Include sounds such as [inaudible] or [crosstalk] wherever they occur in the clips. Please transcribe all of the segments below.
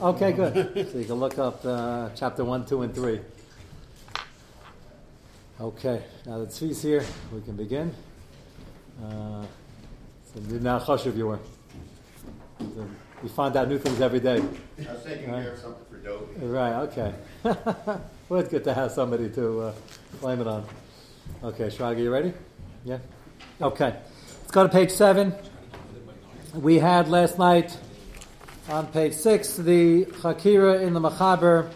Okay, good. [laughs] so you can look up uh, chapter 1, 2, and 3. Okay, now that Tzvi's here, we can begin. Uh, so now Choshev you were. So you find out new things every day. I was taking care of something for Dobie. Right, okay. [laughs] well, it's good to have somebody to uh, blame it on. Okay, Shraga, you ready? Yeah? Okay. Let's go to page 7. We had last night on page six, the Chakira in the Machaber,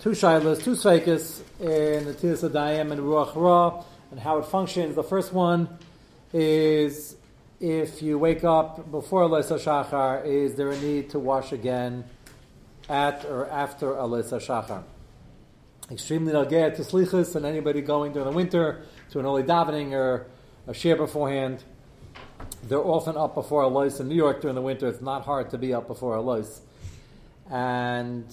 two shilas, two sveikis in the Tilas Adayim and Ruach Ra, and how it functions. The first one is if you wake up before Alisa Shachar, is there a need to wash again at or after Alisa Shachar? Extremely nageh to slichus, and anybody going during the winter to an early davening or a share beforehand they're often up before Alois in New York during the winter. It's not hard to be up before Alois. And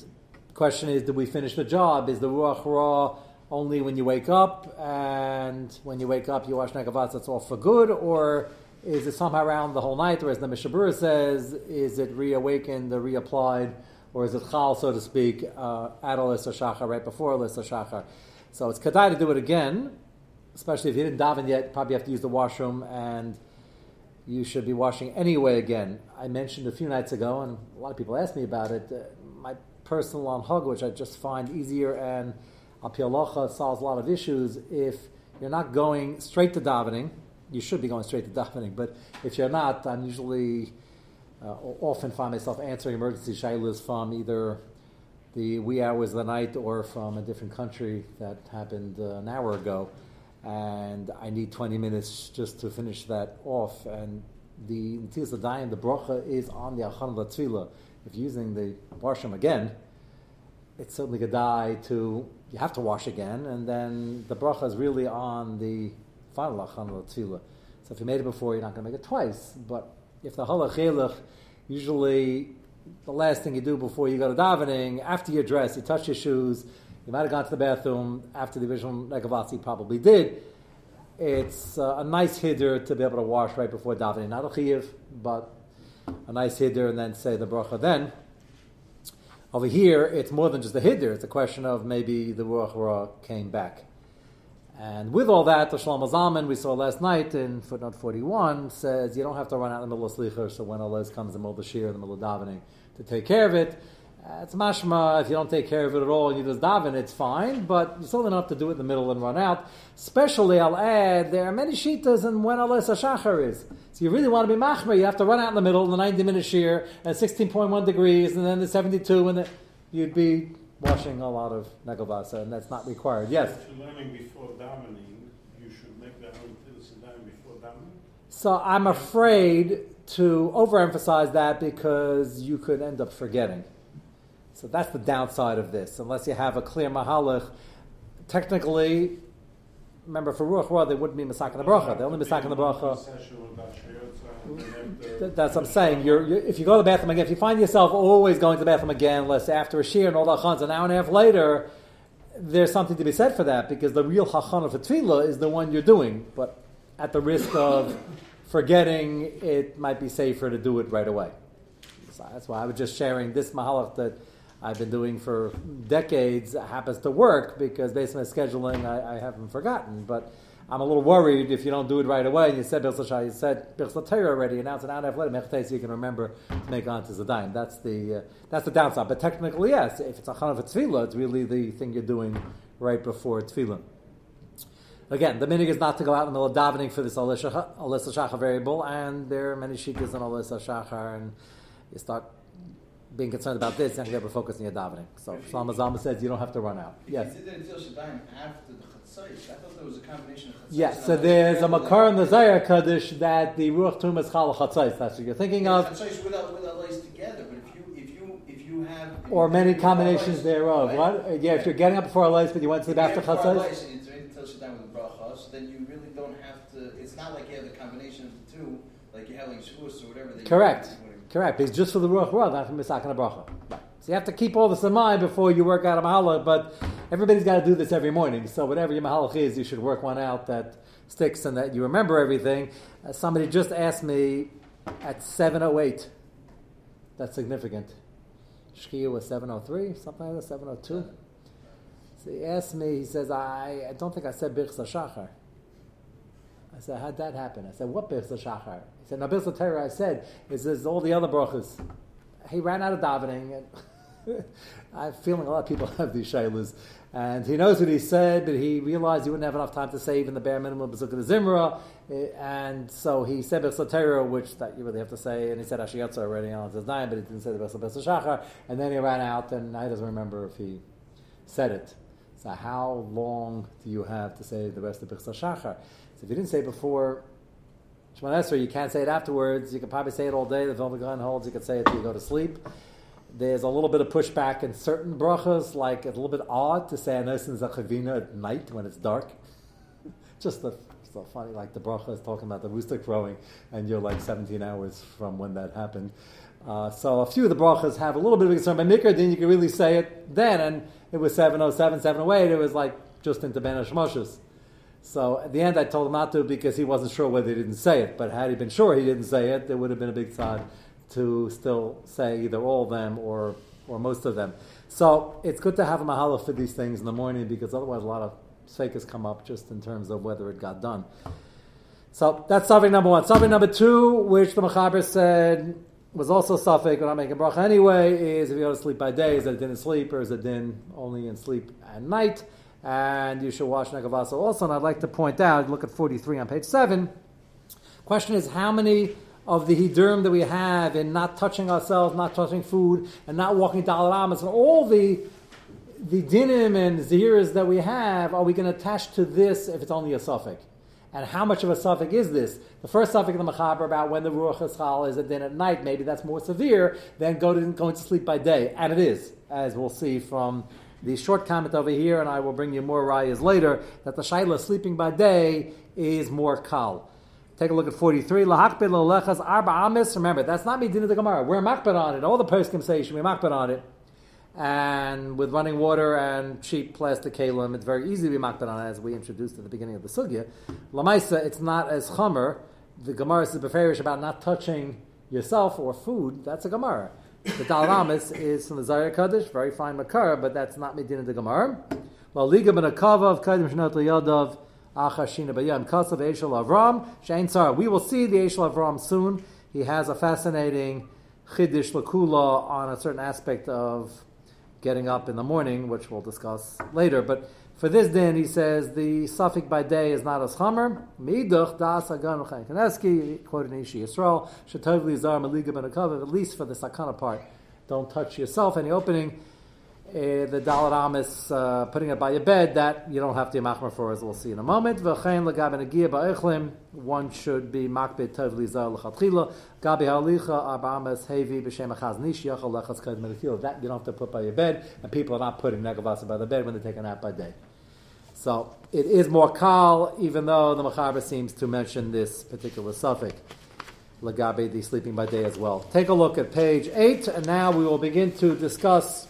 question is, did we finish the job? Is the Ruach Ra only when you wake up, and when you wake up you wash Negavatz, that's all for good, or is it somehow around the whole night, or as the Mishnah Brura says, is it reawakened or reapplied, or is it chal, so to speak, uh, at Alis Shachar, right before Alis Shachar? So it's kedai to do it again, especially if you didn't daven yet, probably have to use the washroom and you should be washing anyway again. I mentioned a few nights ago, and a lot of people ask me about it, uh, my personal on-hug, which I just find easier and Apialacha solves a lot of issues. If you're not going straight to davening, you should be going straight to [laughs] davening, but if you're not, I'm usually uh, often find myself answering emergency shaylas from either the wee hours of the night or from a different country that happened uh, an hour ago and I need 20 minutes just to finish that off. And the Netilas Adayim, the bracha is on the Achan Latzvila. If using the washroom again, it's certainly die to, you have to wash again, and then the bracha is really on the final Achan Latzvila. So if you made it before, you're not going to make it twice. But if the halach usually the last thing you do before you go to davening, after you dress, you touch your shoes, you might have gone to the bathroom after the original Negavatsi probably did. It's uh, a nice hider to be able to wash right before davening. Not a chiv, but a nice hider and then say the bracha then. Over here, it's more than just a hider. It's a question of maybe the Ruach Ra came back. And with all that, the Shlomo Zalman we saw last night in footnote 41 says you don't have to run out in the middle of Slicher, so when Allah comes in the middle of the Shir, in the middle of davening, to take care of it. Uh, it's mashma, if you don't take care of it at all and you just daven, it's fine, but you still don't have to do it in the middle and run out. Especially, I'll add, there are many shitas and when Allah Shachar is. So you really want to be machmer, you have to run out in the middle, in the 90 minute shear, at 16.1 degrees, and then the 72, and the, you'd be washing a lot of negavasa, and that's not required. Yes? If you're learning before davening, you should make that before davening? So I'm afraid to overemphasize that because you could end up forgetting. So that's the downside of this. Unless you have a clear mahalach, technically, remember for ruach ra they wouldn't be masakin the bracha. They only masakin the bracha. That's what I'm saying. You're, you're, if you go to the bathroom again, if you find yourself always going to the bathroom again, unless after a shear and all the chans, an hour and a half later, there's something to be said for that because the real hachana for tefillah is the one you're doing. But at the risk of forgetting, it might be safer to do it right away. So that's why I was just sharing this mahalach that I've been doing for decades happens to work because based on my scheduling, I, I haven't forgotten. But I'm a little worried if you don't do it right away. And you said Birchel you said Birchel already, and now it's an hour and a half later. you can remember to make on to Zadaim. That's the uh, that's the downside. But technically, yes, if it's a chanav tefillah, it's really the thing you're doing right before tefillah. Again, the minig is not to go out in the middle of davening for this Alisa Shachar variable, and there are many shikas in Alisa Shachar, and you start being concerned about this, you're not going to be able to focus on your davening. So Shlomo Zalman says you don't have to run out. Yes. You did after the I thought there was a combination of Yes, so there's a makar in the Zayar Kaddish that the Ruach Tum is Chal Chatzais. That's what you're thinking of. Chatzais without, without lace together, but if you, if you, if you have... Or many combinations thereof. What? Yeah, if you're getting up before lace, but you went to the after and you're until Shaddai with the brachas, then you really don't have to... It's not like you have the combination of the two, like you're having shvus or whatever. Correct. Correct. It's just for the ruach ruach, not for misakin bracha. Right. So you have to keep all this in mind before you work out a mahalach. But everybody's got to do this every morning. So whatever your mahalach is, you should work one out that sticks and that you remember everything. Uh, somebody just asked me at seven oh eight. That's significant. Shkia was 703, something like that, 702. So he asked me, he says, I, I don't think I said Birchs Shachar. I said, how'd that happen? I said, what Birchs Shachar? He said, no, Birchs Torah I said, is this all the other brachas. He ran out of davening, and [laughs] I'm feeling a lot of people [laughs] have these shaylas. And he knows what he said, but he realized he wouldn't have enough time to say even the bare minimum of the Zimra. Eh, and so he said Besotera, which that you really have to say, and he said Ashiyatza already on his nine, but he didn't say the Besot Shachar. And then he ran out, and I doesn't remember if he said it. So how long do you have to say the rest of Besot Shachar? So if you didn't say before Shemoneh Esrei, you can't say it afterwards. You can probably say it all day. The Vilna Gaon holds you can say it till you go to sleep. There's a little bit of pushback in certain brachas, like it's a little bit odd to say Anosin Zachavina at night when it's dark. [laughs] Just the, so funny, like the bracha is talking about the rooster crowing, and you're like 17 hours from when that happened. Uh, so a few of the brachas have a little bit of concern. By Mikra, then you can really say it then, and it was 707, 708, it was like just into Ben Hashmoshes. So at the end, I told him not to because he wasn't sure whether he didn't say it. But had he been sure he didn't say it, there would have been a big side to still say either all of them or, or most of them. So it's good to have a mahala for these things in the morning because otherwise a lot of fakers come up just in terms of whether it got done. So that's suffix number one. Suffix number two, which the Machaber said was also suffix, but not making bracha anyway, is if you go to sleep by day, is it din in sleep or is it din only in sleep at night? And you should wash Negavasa also. And I'd like to point out, look at 43 on page 7. Question is, how many of the hidurim that we have in not touching ourselves, not touching food, and not walking dalaramas, and all the the dinim and ziras that we have, are we going to attach to this if it's only a suffix? And how much of a suffix is this? The first suffix in the Machaber about when the Ruach Eschal is a din at night, maybe that's more severe than going to sleep by day. And it is, as we'll see from the short comment over here, and I will bring you more rayas later, that the Shaila sleeping by day is more kal. Take a look at 43. Lahakbid lolechas arba amis. Remember, that's not me dinner the Gemara. We're makbid on it. All the poskim say should be makbid on it. And with running water and cheap plastic kalim, it's very easy to be makbid on it, as we introduced at the beginning of the sugya. Lamaisa, it's not as chamer. The Gemara is beferish about not touching yourself or food. That's a Gemara. The Dalamis is from the Zayar Kaddish, very fine makar, but that's not medina the Gemara. Well, liga ben akava of kaidim shnot liyadav Achashina Bayam Kasav Eshel Avram Shein Tzar. We will see the Eshel Avram soon. He has a fascinating Chiddush Lakula on a certain aspect of getting up in the morning, which we'll discuss later. But for this din, he says the suffix by day is not as chamer. Miduch das agan kaneski quoted in Ishi Yisrael shetov zar maliga ben At least for the sakana part, don't touch yourself. Any opening uh, the Dalit Amis, uh, putting it by your bed, that you don't have to be machmer for, as we'll see in a moment. One should be makbid tov lizar l'chatchila. Gabi halicha arba amis hevi b'shem achaz nish yachal lechaz kod. That you don't have to put by your bed, and people are not putting negavasa by the bed when they take a nap by day. So it is more kal, even though the Machaber seems to mention this particular suffix. Lagabe, the sleeping by day as well. Take a look at page 8, and now we will begin to discuss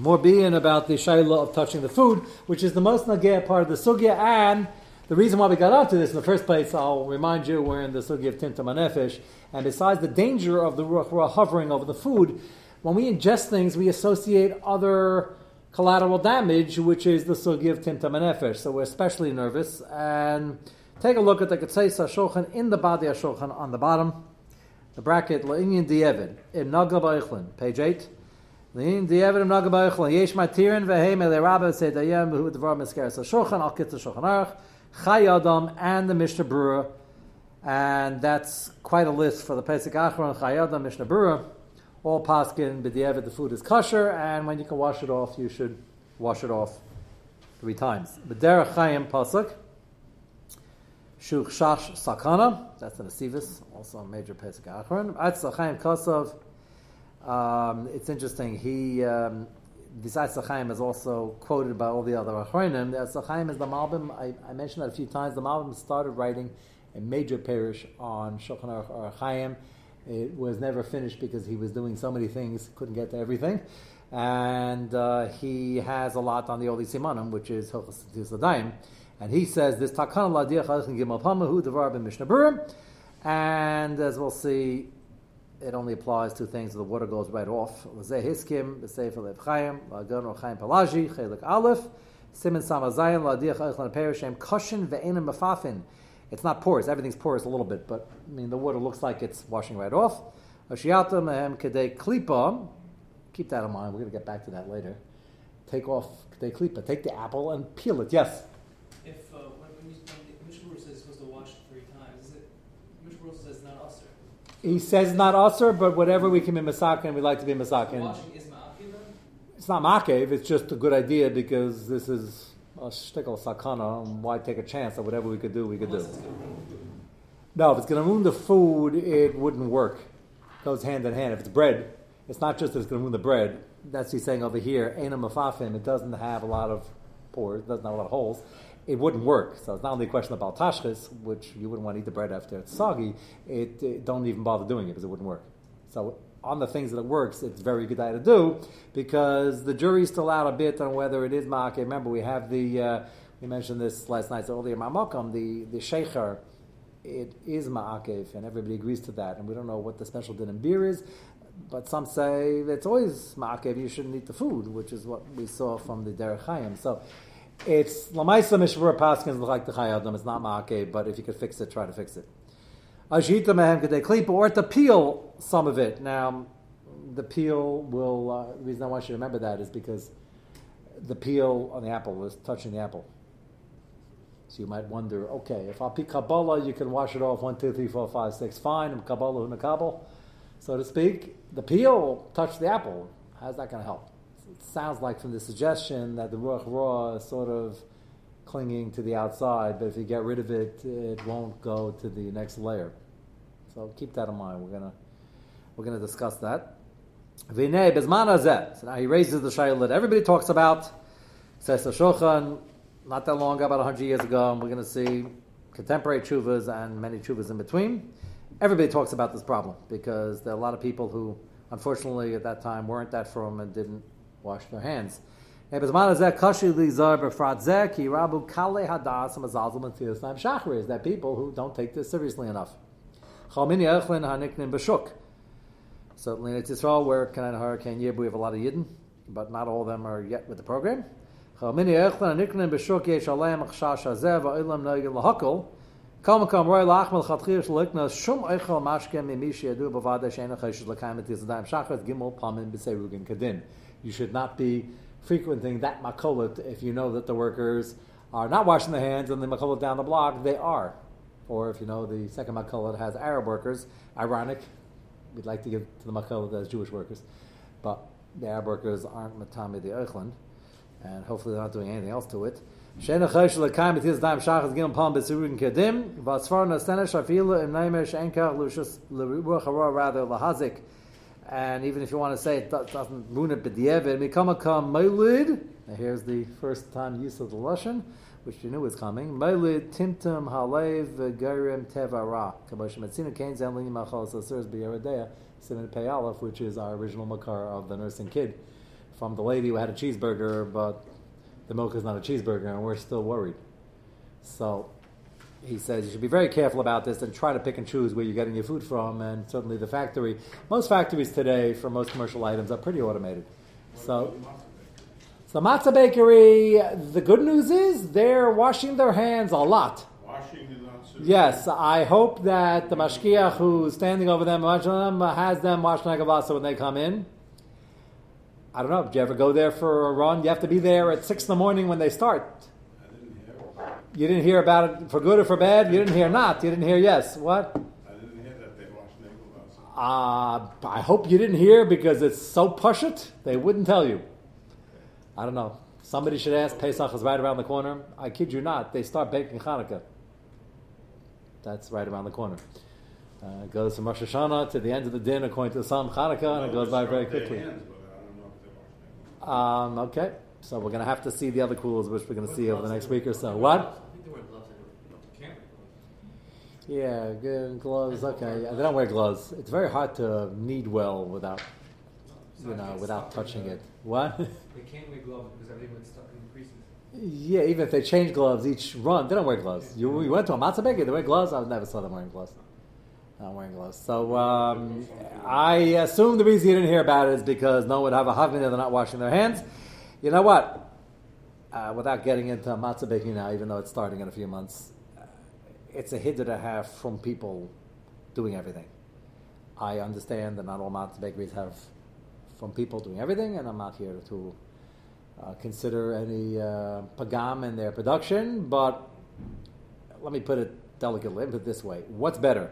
more being about the shayla of touching the food, which is the most nagea part of the sugya, and the reason why we got onto this in the first place, I'll remind you, we're in the sugya of Tinta Manefesh, and besides the danger of the ruach hovering over the food, when we ingest things, we associate other collateral damage, which is the sugya of Tinta Manefesh. So we're especially nervous, and take a look at the Ketzeisa Shulchan in the body of Shulchan on the bottom, the bracket La'inyan Di'evid, in Naga page 8. Lin the Evan Naga Ba'ichl Yesh Matirin Vehem Ele Rabba Say Dayem Behu Devar Misker So Al Kitzur Shulchan Aruch Chai Adam and the Mishnah Brura and that's quite a list for the Pesach Achron Chai Adam Mishnah Brura all paskin b'diavad the food is kosher and when you can wash it off you should wash it off three times. B'derech Chayim Pasuk Shuch Shash Sakana that's an Asivis also a major Pesach Achron. Atz Chayim Kosov um, it's interesting. He um, besides Sachaim is also quoted by all the other Achronim. Sachaim is the Malbim. I, I, mentioned that a few times. The Malbim started writing a major parish on Shulchan Aruch. It was never finished because he was doing so many things, couldn't get to everything. And uh, he has a lot on the Oli Simanim, which is Hilchas Ladayim. And he says this Takana Ladiach Gimel Pamahu Devar Ben Mishnah And as we'll see, it only applies to things the water goes right off. Hiskim, b'sefer pelagi, chelik aleph, simen eichlan perishem, mafafin. It's not porous, everything's porous a little bit, but I mean the water looks like it's washing right off. Kedei klipa, keep that in mind, we're going to get back to that later. Take off kedei klipa, take the apple and peel it, yes? If uh, when, when, you, when the Mishnah says you're supposed to wash it three times, is it Mishnah says not usher? He says not usher, but whatever we can be masakin, we like to be masakin. Washing is ma'akiv then? It's not makev, it's just a good idea because this is a shtickle sakana, why take a chance that whatever we could do, we could do. it's going to ruin food. No, if it's going to ruin the food, it wouldn't work. goes hand in hand. If it's bread, it's not just that it's going to ruin the bread. That's he's saying over here, Mafafim, it doesn't have a lot of pores, it doesn't have a lot of holes. It wouldn't work. So it's not only a question about tashchis, which you wouldn't want to eat the bread after it's soggy, it, it don't even bother doing it because it wouldn't work. So on the things that it works, it's very good to do because the jury's still out a bit on whether it is ma'ake. Remember, we have the, uh, we mentioned this last night, earlier, ma'makam, the, the sheikher, it is ma'akev, and everybody agrees to that. And we don't know what the special din in beer is, but some say it's always ma'akev, you shouldn't eat the food, which is what we saw from the Derech Chaim. So it's lamaisa mishvur paskins like the Chayadam. It's not ma'akev, but if you could fix it, try to fix it. Ajita mehem kedei klipa, or to peel some of it. Now, the peel will. Uh, the reason I want you to remember that is because the peel on the apple is touching the apple. So you might wonder, okay, if I'll pick Kabbalah, you can wash it off one, two, three, four, five, six, fine. I'm Kabbalah Hunakabal, so to speak. The peel touched the apple. How's that going to help? It sounds like from the suggestion that the Ruach Ra is sort of clinging to the outside, but if you get rid of it, it won't go to the next layer. So keep that in mind. We're gonna we're gonna discuss that. V'nei bezmanazet. So now he raises the shayla that everybody talks about. Says the Shulchan, not that long ago, about 100 years ago, and we're going to see contemporary chuvas and many chuvas in between. Everybody talks about this problem because there are a lot of people who, unfortunately, at that time weren't that firm and didn't wash their hands. That people who don't take this seriously enough. Certainly in Israel, where Canaan Hurricane Yib, we have a lot of Yidden, but not all of them are yet with the program. You should not be frequenting that makolet if you know that the workers are not washing their hands and the makolet down the block, they are. Or if you know the second makolet has Arab workers, ironic, we'd like to give to the makolet as Jewish workers, but the Arab workers aren't matami the Eichland, and hopefully they're not doing anything else to it. Hara rather lahazik. And even if you want to say it do- doesn't ruin it, but the Evid, Mikamaka Mailid, now here's the first time use of the Lashon, which you knew was coming. Mailid Timtum Halev Gerim Tevara. Kamosh Metzina Kain Zenlin Machal Sasurs B'Yeradea, Simon Pei Aleph, which is our original makar of the nursing kid from the lady who had a cheeseburger, but the milk is not a cheeseburger, and we're still worried. So he says you should be very careful about this and try to pick and choose where you're getting your food from. And certainly the factory, most factories today for most commercial items are pretty automated. So, so matzah bakery. The good news is they're washing their hands a lot. Washing is not. Yes, I hope that the mashkiach who's standing over them, them, has them wash nagavasa when they come in. I don't know. Did you ever go there for a run? You have to be there at six in the morning when they start. I didn't hear. You didn't hear about it for good or for bad. You didn't hear not. You didn't hear yes. What? I didn't hear that they wash nagel Uh, I hope you didn't hear because it's so pushit. They wouldn't tell you. I don't know. Somebody should ask. Pesach is right around the corner. I kid you not. They start baking Hanukkah. That's right around the corner. Uh, it goes from Rosh Hashanah to the end of the din according to the some Hanukkah, and it goes by very quickly. Hands, but I don't know if they wash nagel. Um, okay, so we're going to have to see the other cools, which we're going to see over the next week or so. What? I think they wear gloves anyway. You can't wear gloves. Yeah, good gloves. Okay, Yeah, they don't wear gloves. It's very hard to knead well without, you know, without touching the- it. What? [laughs] They can't wear gloves because everything went stuck in the creases. yeah, even if they change gloves each run, they don't wear gloves. You, you went to a matzah bakery, they wear gloves. I never saw them wearing gloves. Not wearing gloves. So um, I assume the reason you didn't hear about it is because no one would have a havmina, they're not washing their hands. You know what? Uh, without getting into matzah baking now, even though it's starting in a few months, it's a hit that I have from people doing everything. I understand that not all matzah bakeries have from people doing everything, and I'm not here to uh, consider any uh, pagam in their production, but let me put it delicately, put it this way. What's better?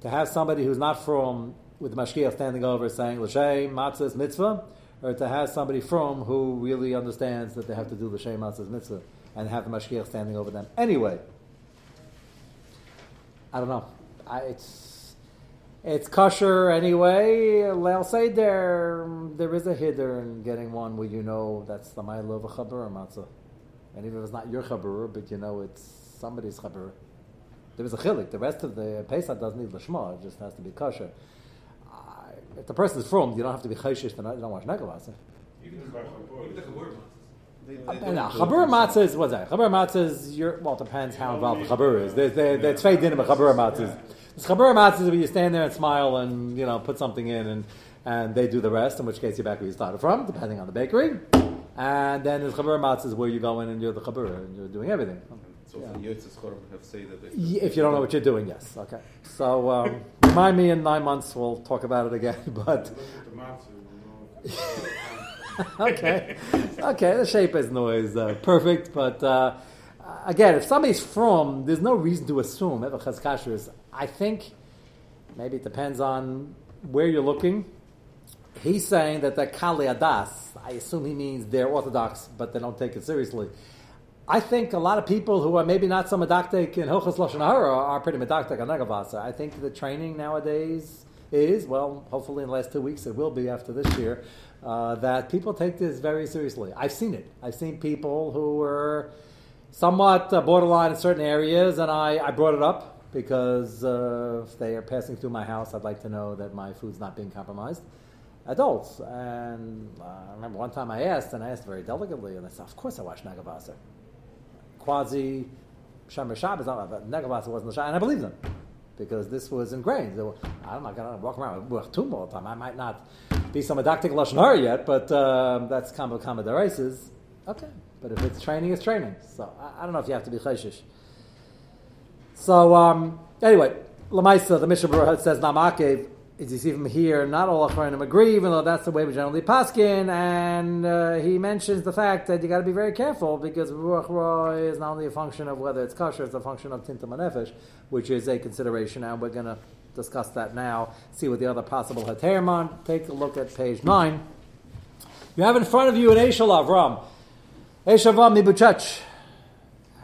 To have somebody who's not from, with the mashkiach standing over saying, L'shem matzah's mitzvah, or to have somebody from who really understands that they have to do the Shem matzah's mitzvah, and have the mashkiach standing over them. Anyway, I don't know. I, it's it's kosher anyway. I'll say there there is a hiddur in getting one where you know that's the mile of a chabur matzah, and even if it's not your chabur, but you know it's somebody's chabur. There is a chilik. The rest of the pesach doesn't need lashma; it just has to be kosher. I- If the person is from, you don't have to be chayshish you don't watch negavasa. Even the Chabur no, Chabur matzah is what's that? Chabur matzah is your well, it depends how involved the chabur is. There's there, there's tvei dinim of chabur matzahs. There's chabur matzahs where you stand there and smile and you know put something in and and they do the rest. In which case you're back where you started from, depending on the bakery. And then there's chabur matzahs where you go in and you're the chabur and you're doing everything. So Yeah. for Yotzes Chorim have say that if, If you don't know what you're doing, yes. Okay. So um, remind me in nine months. We'll talk about it again. [laughs] But [laughs] [laughs] Okay, okay. The shape isn't always uh, perfect, but uh, again, if somebody's from, there's no reason to assume ever chazkasher is. I think maybe it depends on where you're looking. He's saying that the kali adas. I assume he means they're orthodox, but they don't take it seriously. I think a lot of people who are maybe not so medactic in Hilchas Lashon Hara are pretty medactic on Negavasa. I think the training nowadays is, well, hopefully in the last two weeks it will be after this year, uh, that people take this very seriously. I've seen it. I've seen people who were somewhat uh, borderline in certain areas, and I, I brought it up because uh, if they are passing through my house, I'd like to know that my food's not being compromised. Adults. And uh, I remember one time I asked, and I asked very delicately, and I said, Of course I watch Negavasa quasi Shomer Shabbos, but Negavasa wasn't the Shabbos, and I believe them because this was ingrained. I'm not going to walk around with Tum all the time. I might not be some didactic lashon yet, but um, that's kama kama deraces. Okay, but if it's training, it's training. So I, I don't know if you have to be chayshish. So um, anyway, Lamaisa, the Mishnah says Namakev. As you see from here, not all Achronim agree, even though that's the way we generally paskin. And uh, he mentions the fact that you got to be very careful because Ruach is not only a function of whether it's kosher, it's a function of Tinta Manefesh, which is a consideration. And we're going to discuss that now, see what the other possible Haterman. Take a look at page 9. You have in front of you an Eshel Avram. Eshel Avram Mibuchach.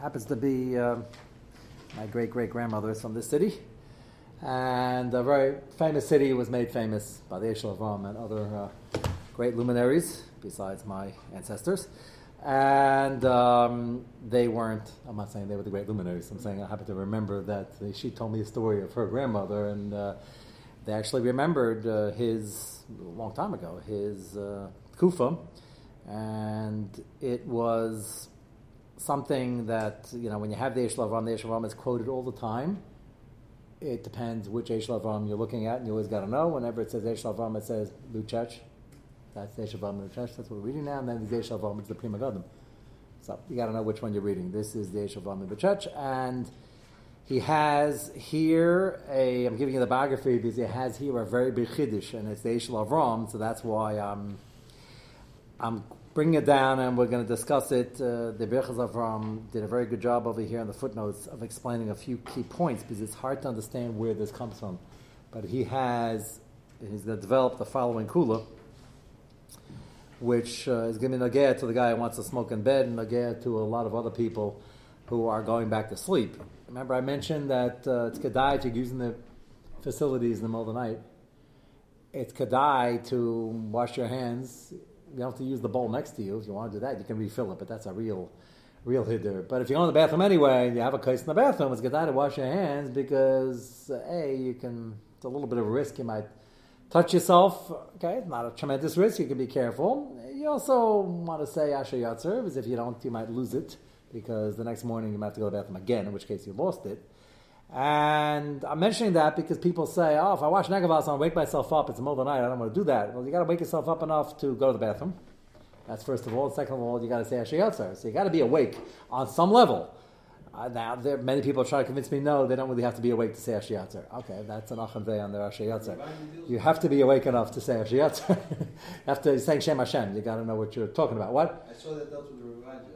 Happens to be uh, my great great grandmother is from this city. And a very famous city was made famous by the Eshel Avram and other uh, great luminaries, besides my ancestors. And um, they weren't, I'm not saying they were the great luminaries, I'm saying I happen to remember that she told me a story of her grandmother, and uh, they actually remembered uh, his, a long time ago, his uh, kufa. And it was something that, you know, when you have the Eshel Avram, the Eshel Avram is quoted all the time it depends which Avram you're looking at, and you always got to know. Whenever it says Avram, it says Luchech. That's Avram Luchech. That's what we're reading now. And then the Avram is the Pri Megadim. So you got to know which one you're reading. This is the Avram Luchech, and he has here a. I'm giving you the biography because he has here a very big chiddush, and it's the Avram. So that's why I'm. I'm bringing it down, and we're going to discuss it. Uh, the Birchas Avram did a very good job over here in the footnotes of explaining a few key points because it's hard to understand where this comes from. But he has, he's going to develop the following kula, which uh, is giving nagaya to the guy who wants to smoke in bed, and nagaya to a lot of other people who are going back to sleep. Remember, I mentioned that uh, it's kedai to using the facilities in the middle of the night. It's kedai to wash your hands you don't have to use the bowl next to you. If you want to do that, you can refill it, but that's a real, real hiddur. But if you go in the bathroom anyway, you have a case in the bathroom, it's good to wash your hands because uh, a you can. It's a little bit of a risk. You might touch yourself. Okay, it's not a tremendous risk. You can be careful. You also want to say asher yatzer, because if you don't, you might lose it because the next morning you might have to go to the bathroom again, in which case you lost it. And I'm mentioning that because people say, oh, if I watch Negavas, I'll wake myself up. It's the middle of the night. I don't want to do that. Well, you got to wake yourself up enough to go to the bathroom. That's first of all. Second of all, you got to say Ashiyotzer. So you got to be awake on some level. Uh, now, there, many people try to convince me, no, they don't really have to be awake to say Ashiyotzer. Okay, that's an Achanvei on their Ashiyotzer. You have to be awake enough to say Ashiyotzer. After saying Shem Hashem, you got to know what you're talking about. What? I saw that dealt with the Ravaja.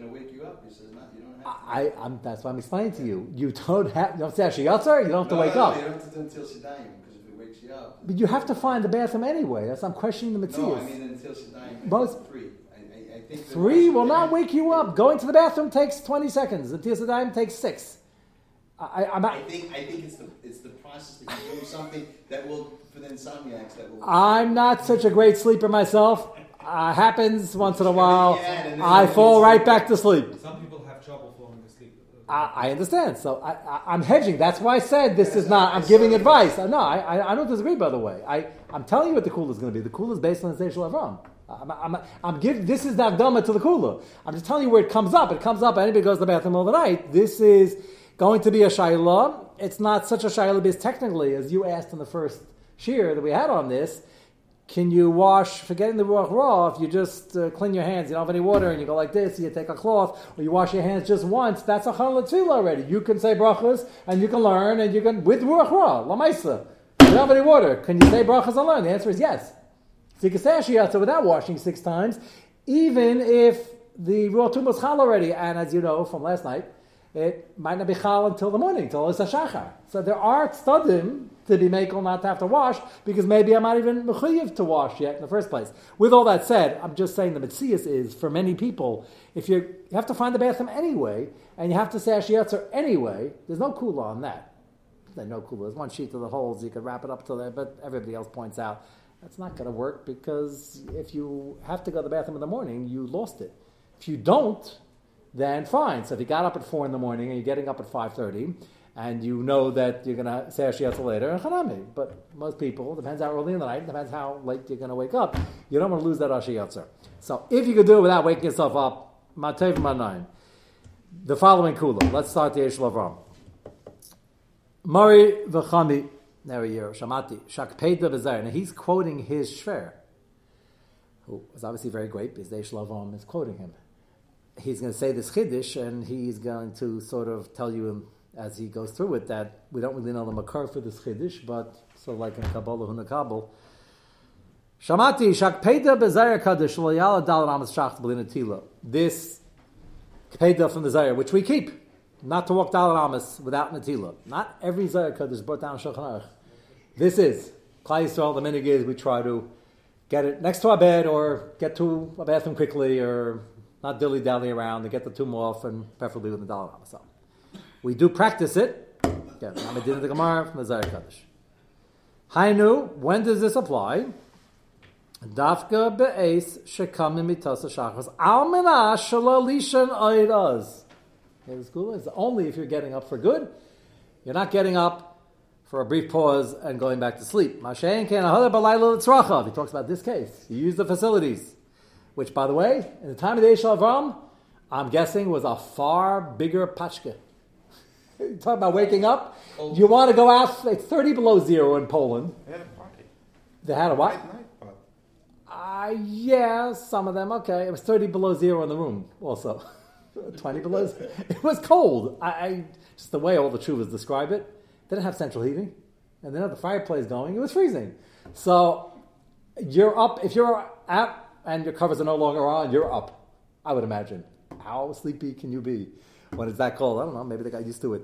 Going to wake you up, he says, not, you don't have to. I, I'm, that's what I'm explaining to you. You don't have, you don't say Ashiyotzer, you don't have to No, wake no, up. You don't have to do until Siddayim, because if it wakes you up. But you have to find the bathroom anyway. That's I'm questioning the No, I mean until Siddayim. Most- Three. I, I, I think Three will not wake you up. Going to the bathroom takes 20 seconds. The Tiasadayim takes six. I, I'm I think I think it's the it's the process that you do something that will for the insomniacs that will. I'm not such a great sleeper myself. Uh, happens once in a while. Yeah, I fall right back to sleep. Some people have trouble falling asleep. I, I understand. So I, I, I'm hedging. That's why I said this is not. I'm giving advice. Uh, No, I, I, I don't disagree. By the way, I, I'm telling you what the kula is going to be. The kula is based on the Eshel Avram. I'm, I'm, I'm give, This is the Akdama to the kula. I'm just telling you where it comes up. It comes up. Anybody goes to the bathroom all the night. This is going to be a shayla. It's not such a shayla because technically, as you asked in the first shear that we had on this, can you wash, forgetting the ruach raw, if you just uh, clean your hands, you don't have any water, and you go like this, you take a cloth, or you wash your hands just once, that's a chan tefillah already. You can say brachas, and you can learn, and you can, with ruach raw, lamaisa. You don't have any water. Can you say brachas and learn? The answer is yes. So you can say ashiyata without washing six times, even if the ruach tum was chal already, and as you know from last night, it might not be chal until the morning, until it's a shachar. So there are tzadim to be makel not to have to wash, because maybe I'm not even mechuyev to wash yet in the first place. With all that said, I'm just saying the mitzias is, for many people, if you have to find the bathroom anyway, and you have to say ashiyatzer anyway, there's no kula on that. There's no kula. There's one sheet of the holes, you could wrap it up to there, but everybody else points out that's not going to work because if you have to go to the bathroom in the morning, you lost it. If you don't, then fine. So if you got up at four in the morning and you're getting up at five thirty, and you know that you're going to say Ashiyatza later, chanami. But most people, depends how early in the night, depends how late you're going to wake up. You don't want to lose that Ashiyatza. So if you could do it without waking yourself up, Matev nine. The following kula. Let's start the Eshel Avram. Mari v'chami. There we are. Shamati. Shakpeda. Now he's quoting his shver, who is obviously very great because Eshel Avram is quoting him he's going to say this chiddush, and he's going to sort of tell you as he goes through it that we don't really know the makar for this chiddush, but so like in Kabbalah Hunakabel. Shamati shakpeda bezayir kaddish loyala dal ramas shacht tila. This kpeda from the zayir, which we keep, not to walk dal ramas without natila. Not every zayir kaddish brought down shulchan. This is Klai Yisrael. The is we try to get it next to our bed or get to a bathroom quickly or not dilly dally around to get the tomb off and preferably with the dollar so we do practice it. Hainu when does this apply? Dafka be'es shekamim mitas shachas almena shalalishan is only if you're getting up for good. You're not getting up for a brief pause and going back to sleep. Mashen can He talks about this case. You use the facilities which, by the way, in the time of the Eshel Avram, I'm guessing was a far bigger pachke. You talk about waking up. You want to go out, it's 30 below zero in Poland. They had a party. They had a what? Night, night party. Uh, yeah, some of them, okay. It was 30 below zero in the room also. [laughs] 20 below zero. It was cold. I, I Just the way all the chuvas describe it. They didn't have central heating. And they had the fireplace going. It was freezing. So you're up, if you're out and your covers are no longer on, you're up. I would imagine. How sleepy can you be when it's that cold? I don't know. Maybe they got used to it.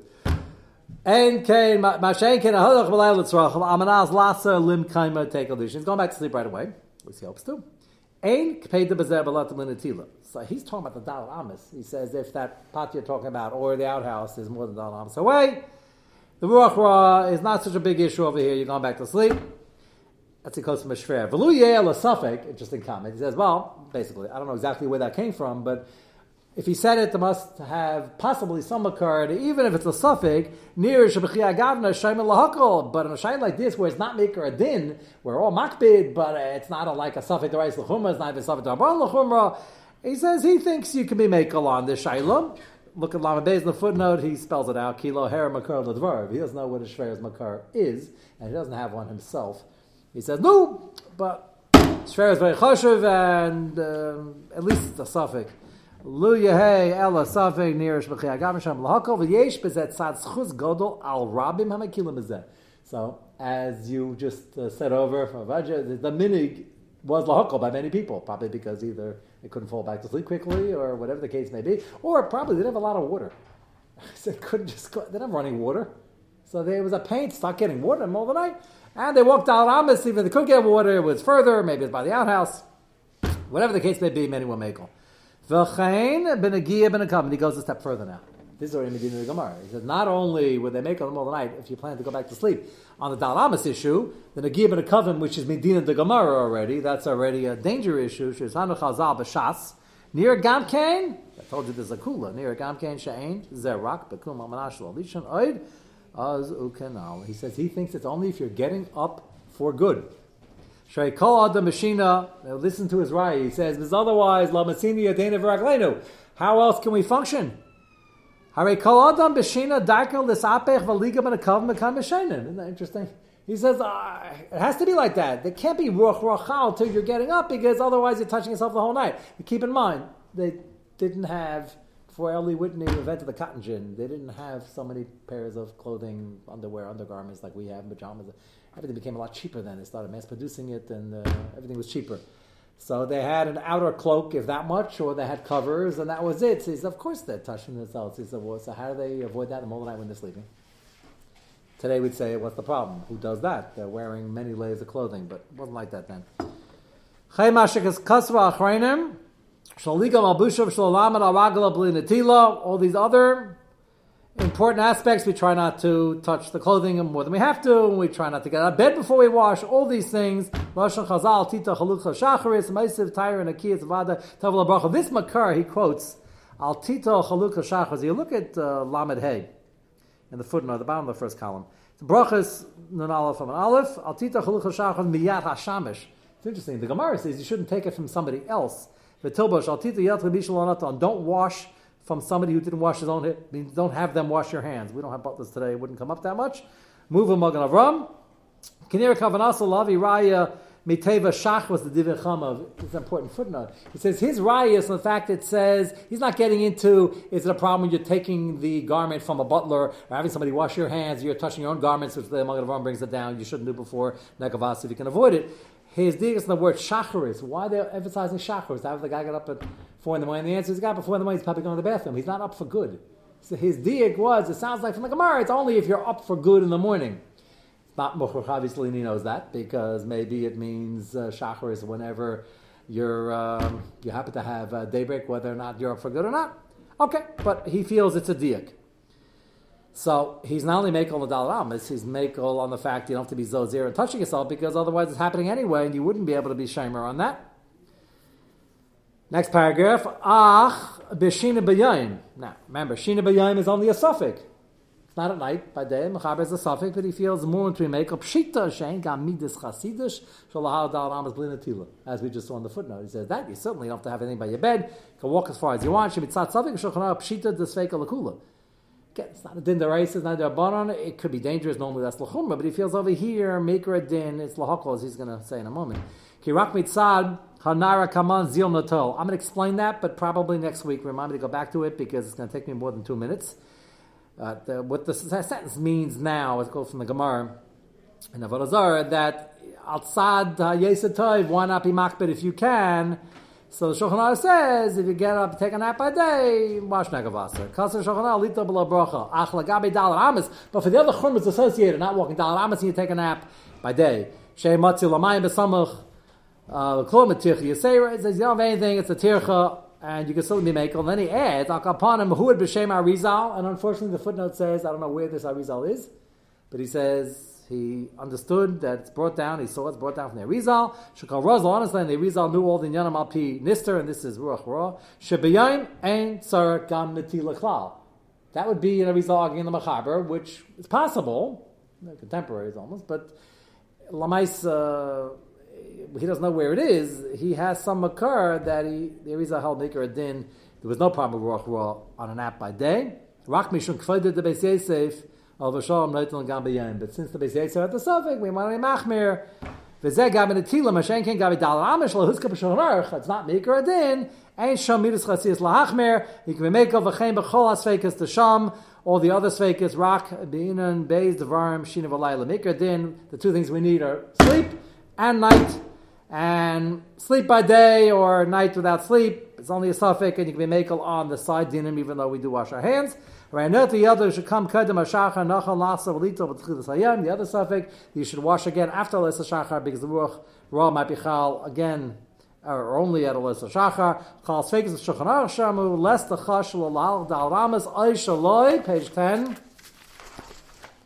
Lasa lim take He's going back to sleep right away, which he hopes to. Ein. So he's talking about the dal amis. He says if that pot you're talking about or the outhouse is more than dal amis away, the ruach ra is not such a big issue over here. You're going back to sleep. That's a close from a shver. V'lu a suffix. Interesting comment. He says, well, basically, I don't know exactly where that came from, but if he said it, it must have possibly some occurred, even if it's a suffix, near Shabachia Gavna, Shaim Lahakal. But in a shayla like this, where it's not maker a din, we're all makbid, but it's not a, like a suffix to Reis Lachumra, it's not a suffix to Lachumra. He says he thinks you can be makel on this shayla. look at Lama Beis in the footnote, he spells it out. Kilo her makar ledvar. He doesn't know what a shver's makar is, and he doesn't have one himself. He says, no, but shver very choshev, and um, at least it's a suffix. Lu yehei ela suffix near shbechei agam sham lahakol v'yesh bezet sad schuz godol al rabim hamakilim bezeh. So, as you just uh, said over from Avaja, the minig was lahakol by many people, probably because either they couldn't fall back to sleep quickly or whatever the case may be, or probably they didn't have a lot of water. [laughs] so they couldn't just go, they didn't have running water. So there was a pain start getting water in the middle of the night. And they walked out Amos, even if they could get water, it was further, maybe it's by the outhouse. Whatever the case may be, many will make Ben Akam. And he goes a step further now. This is already Medina the Gemara. He says, not only would they make in the middle of the night if you plan to go back to sleep on the Dalamas issue, the Nagia ben Akavim, which is Medina the Gemara already, that's already a danger issue. Shizhanu Chazal b'shas. Near Gamkain, I told you there's a kula. Near Gamkain Sha'ain, Zerak, Bekum Amanash Lishon Oid, Az Ukanal. He says he thinks it's only if you're getting up for good. Shrei Kol Adam Mashina, listen to his right. He says, "Because otherwise, La Masini Yadena V'Raglenu. How else can we function? Hare Kol Adam L'Sapech V'Liga B'Nakav Mekan B'Shenim. Isn't that interesting? He says uh, it has to be like that. There can't be ruach rachal until you're getting up because otherwise you're touching yourself the whole night. But keep in mind they didn't have before Eli Whitney invented the cotton gin. They didn't have so many pairs of clothing, underwear, undergarments like we have, pajamas. Everything became a lot cheaper then. They started mass producing it, and uh, everything was cheaper. So they had an outer cloak, if that much, or they had covers, and that was it. So he said, of course they're touching themselves. He said, well, so how do they avoid that in the middle of the night when they're sleeping? Today we'd say, what's the problem? Who does that? They're wearing many layers of clothing, but it wasn't like that then. All these other important aspects, we try not to touch the clothing more than we have to. We try not to get out of bed before we wash. All these things. Chazal, Tita, Chalucha, Shacharis, Maisiv, Tyre, and Akiyat, Vada, Tavala Bracha. This Makar, he quotes, Al Tita, Chalucha, Shacharis. You look at uh, Lamed Hay in the footnote, the bottom of the first column. Brachas nun aleph an aleph. Altita chalucha shachar miyat hashamish. It's interesting. The Gemara says you shouldn't take it from somebody else. Don't wash from somebody who didn't wash his own. Means don't have them wash your hands. We don't have butlers today. It wouldn't come up that much. Move a magan avram. Kinir kavanasa lavi raya Miteva Shach was the Divin Chama. It's an important footnote. He says his Raya is in fact, it says he's not getting into is it a problem when you're taking the garment from a butler or having somebody wash your hands, you're touching your own garments, which the Magen Avraham brings it down. You shouldn't do before Negavas if you can avoid it. His digas in the word shacharis. Why they're emphasizing shacharis? How the guy got up at four in the morning? The answer is, guy before in the morning, he's probably going to the bathroom. He's not up for good. So his dig was, it sounds like from the Gemara, it's only if you're up for good in the morning. Not Mukhach, obviously he knows that because maybe it means uh, Shachar is whenever you're um, you happen to have uh, daybreak, whether or not you're up for good or not. Okay, but he feels it's a diak. So he's not only makel on the dalaramis, he's makel on the fact you don't have to be zozir and touching yourself because otherwise it's happening anyway, and you wouldn't be able to be shamer on that. Next paragraph, ach b'shina b'yayim. Now remember, shina b'yayim is only a suffix It's not at night, by day. Mechaber is a suffix, but he feels more to make up pshita shein gam midas chasidish shalahal dal ramas blinatila. As we just saw in the footnote, he says that you certainly don't have to have anything by your bed. You can walk as far as you want. Shemitzat suffix shulchanah pshita desveika lakula. Again, it's not a din deraisa, it's not a baron. It could be dangerous. Normally that's lachumra, but he feels over here maker a din. It's lahakol, as he's going to say in a moment. Kirak mitzad hanara kaman zil natol. I'm going to explain that, but probably next week. Remind me to go back to it because it's going to take me more than two minutes. Uh, the, what the sentence means now, it goes from the Gemara in Avodah that outside Yesatov, why not be makbid if you can? So the Shulchan Aruch says, if you get up, take a nap by day, wash negavasa. Kasser Shulchan Aruch, lita below bracha. Ach lagabe dalar amas. But for the other churmas associated, not walking dalar amas, you take a nap by day. Shei matzi lamayim besamach. Uh, Klor matircha yisera. It says, you don't have anything, it's a tircha and you can still be makel. And then he adds, who would b'shem Arizal? And unfortunately, the footnote says, I don't know where this Arizal is, but he says he understood that it's brought down, he saw it's brought down from the Arizal. Shekal Rosal, honestly, and the Arizal knew all the Yanam Alpi Nister, and this is Ruach Ra. Shebeyayim and Sar Gam Klal. That would be an Arizal arguing in the Machaber, which is possible, contemporaries almost, but Lamais. Uh, he doesn't know where it is. He has some makar that he there is a held maker a din. there was no problem with Ruach Ra on a nap by day. Rak Mishum Kfayda de Beis Yosef, Al Vashalom Noitel Gam B'Yayim. But since the Beis Yosef at the suffix, we want to Machmir. V'zeh gab in the tila, mashen ken gabi dal amish lahuska b'shulchan aruch. It's not mikra adin. Ein sham midas chasias lahachmer. You can make of v'chein b'chol asfekas to sham. All the other sveikas, rak, beinan, beis, devarim, shina v'layla. Mikra adin. The two things we need are sleep and night. And sleep by day or night without sleep. It's only a suffix, and you can be makel on the side dinim, even though we do wash our hands. Right now, the other should come kadam ashachar nachal lasa v'lito v'tchilas hayam. The other suffix, you should wash again after lesa shachar because the ruach raw might be chal again or only at a shachar. Chal sfeikis of shulchan aruch shamu less the chash l'lal dal ramas shaloi page ten.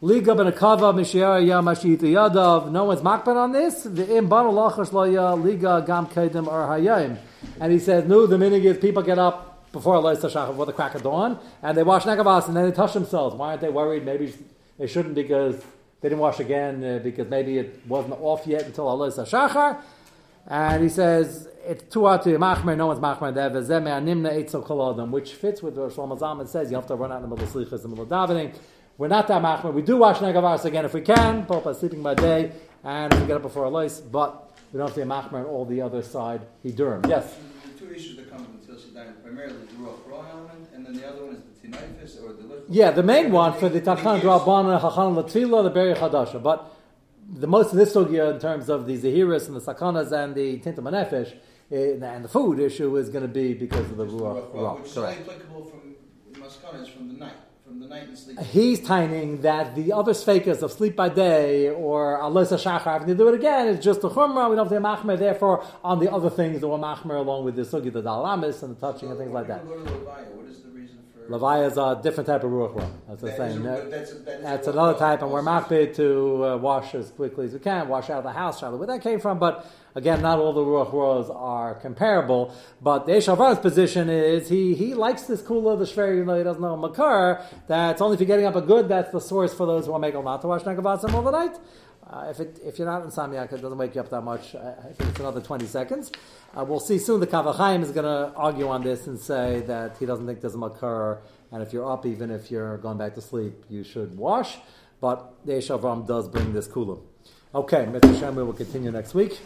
Liga ben akava mishiara yam ashita yadav. No one's makban on this. The im banu lachas loya liga gam kedem or hayim. And he says, no, the is people get up before Allah Shachar, before the crack of dawn, and they wash negavas and then they touch themselves. Why aren't they worried? Maybe they shouldn't because they didn't wash again uh, because maybe it wasn't off yet until Allah Shachar. And he says, it's too hard to machmer, no one's machmer there, which fits with what Shlomo Zalman says, you have to run out in the middle of slichas, the middle of davening. We're not that machmer. We do wash negavas again if we can, Papa sleeping by day, and we get up before Allah, but we don't have to be machmer on all the other side. He durham. Yes? Two issues that come primarily the Ruach Ra element, and then the other one is the Tinaifis or the lift. Yeah, the main one for the Tachan Drabana, Hachan Latfila, the Pri Chadash. But the most of this sugya in terms of the Zahiris and the Sakanas and the Tinta Manefesh eh, and the food issue is going to be because of the Ruach Ra. Which is only applicable from Maskanas from the night. From the night and sleep. He's tining that the other sfakas of sleep by day or alisa shachar having to do it again is just a chumrah. We don't have to machmer. Therefore, on the other things that were machmer along with the sugi, the dalamis and the touching So and things like that. People Go to Levaya, what is the reason for? Levaya is a different type of ruach. That's the That same. is a- that's a- that That's a- another type, and we're machbid to uh, wash as quickly as we can, wash out of the house, Charlotte, where that came from. But again, not all the ruach ras are comparable. But the Eshel Avram's position is he he likes this kula, the shver, even though he doesn't know makar. That's only if you're getting up a good. That's the source for those who are making not to wash negavasim all the night. Uh, if it if you're not in samyak, it doesn't wake you up that much. I, think it's another twenty seconds. Uh, we'll see soon. The Kaf HaChaim is going to argue on this and say that he doesn't think there's a makar, and if you're up, even if you're going back to sleep, you should wash. But the Eshel Avram does bring this kula. Okay, Mitzvah Shem, we will continue next week.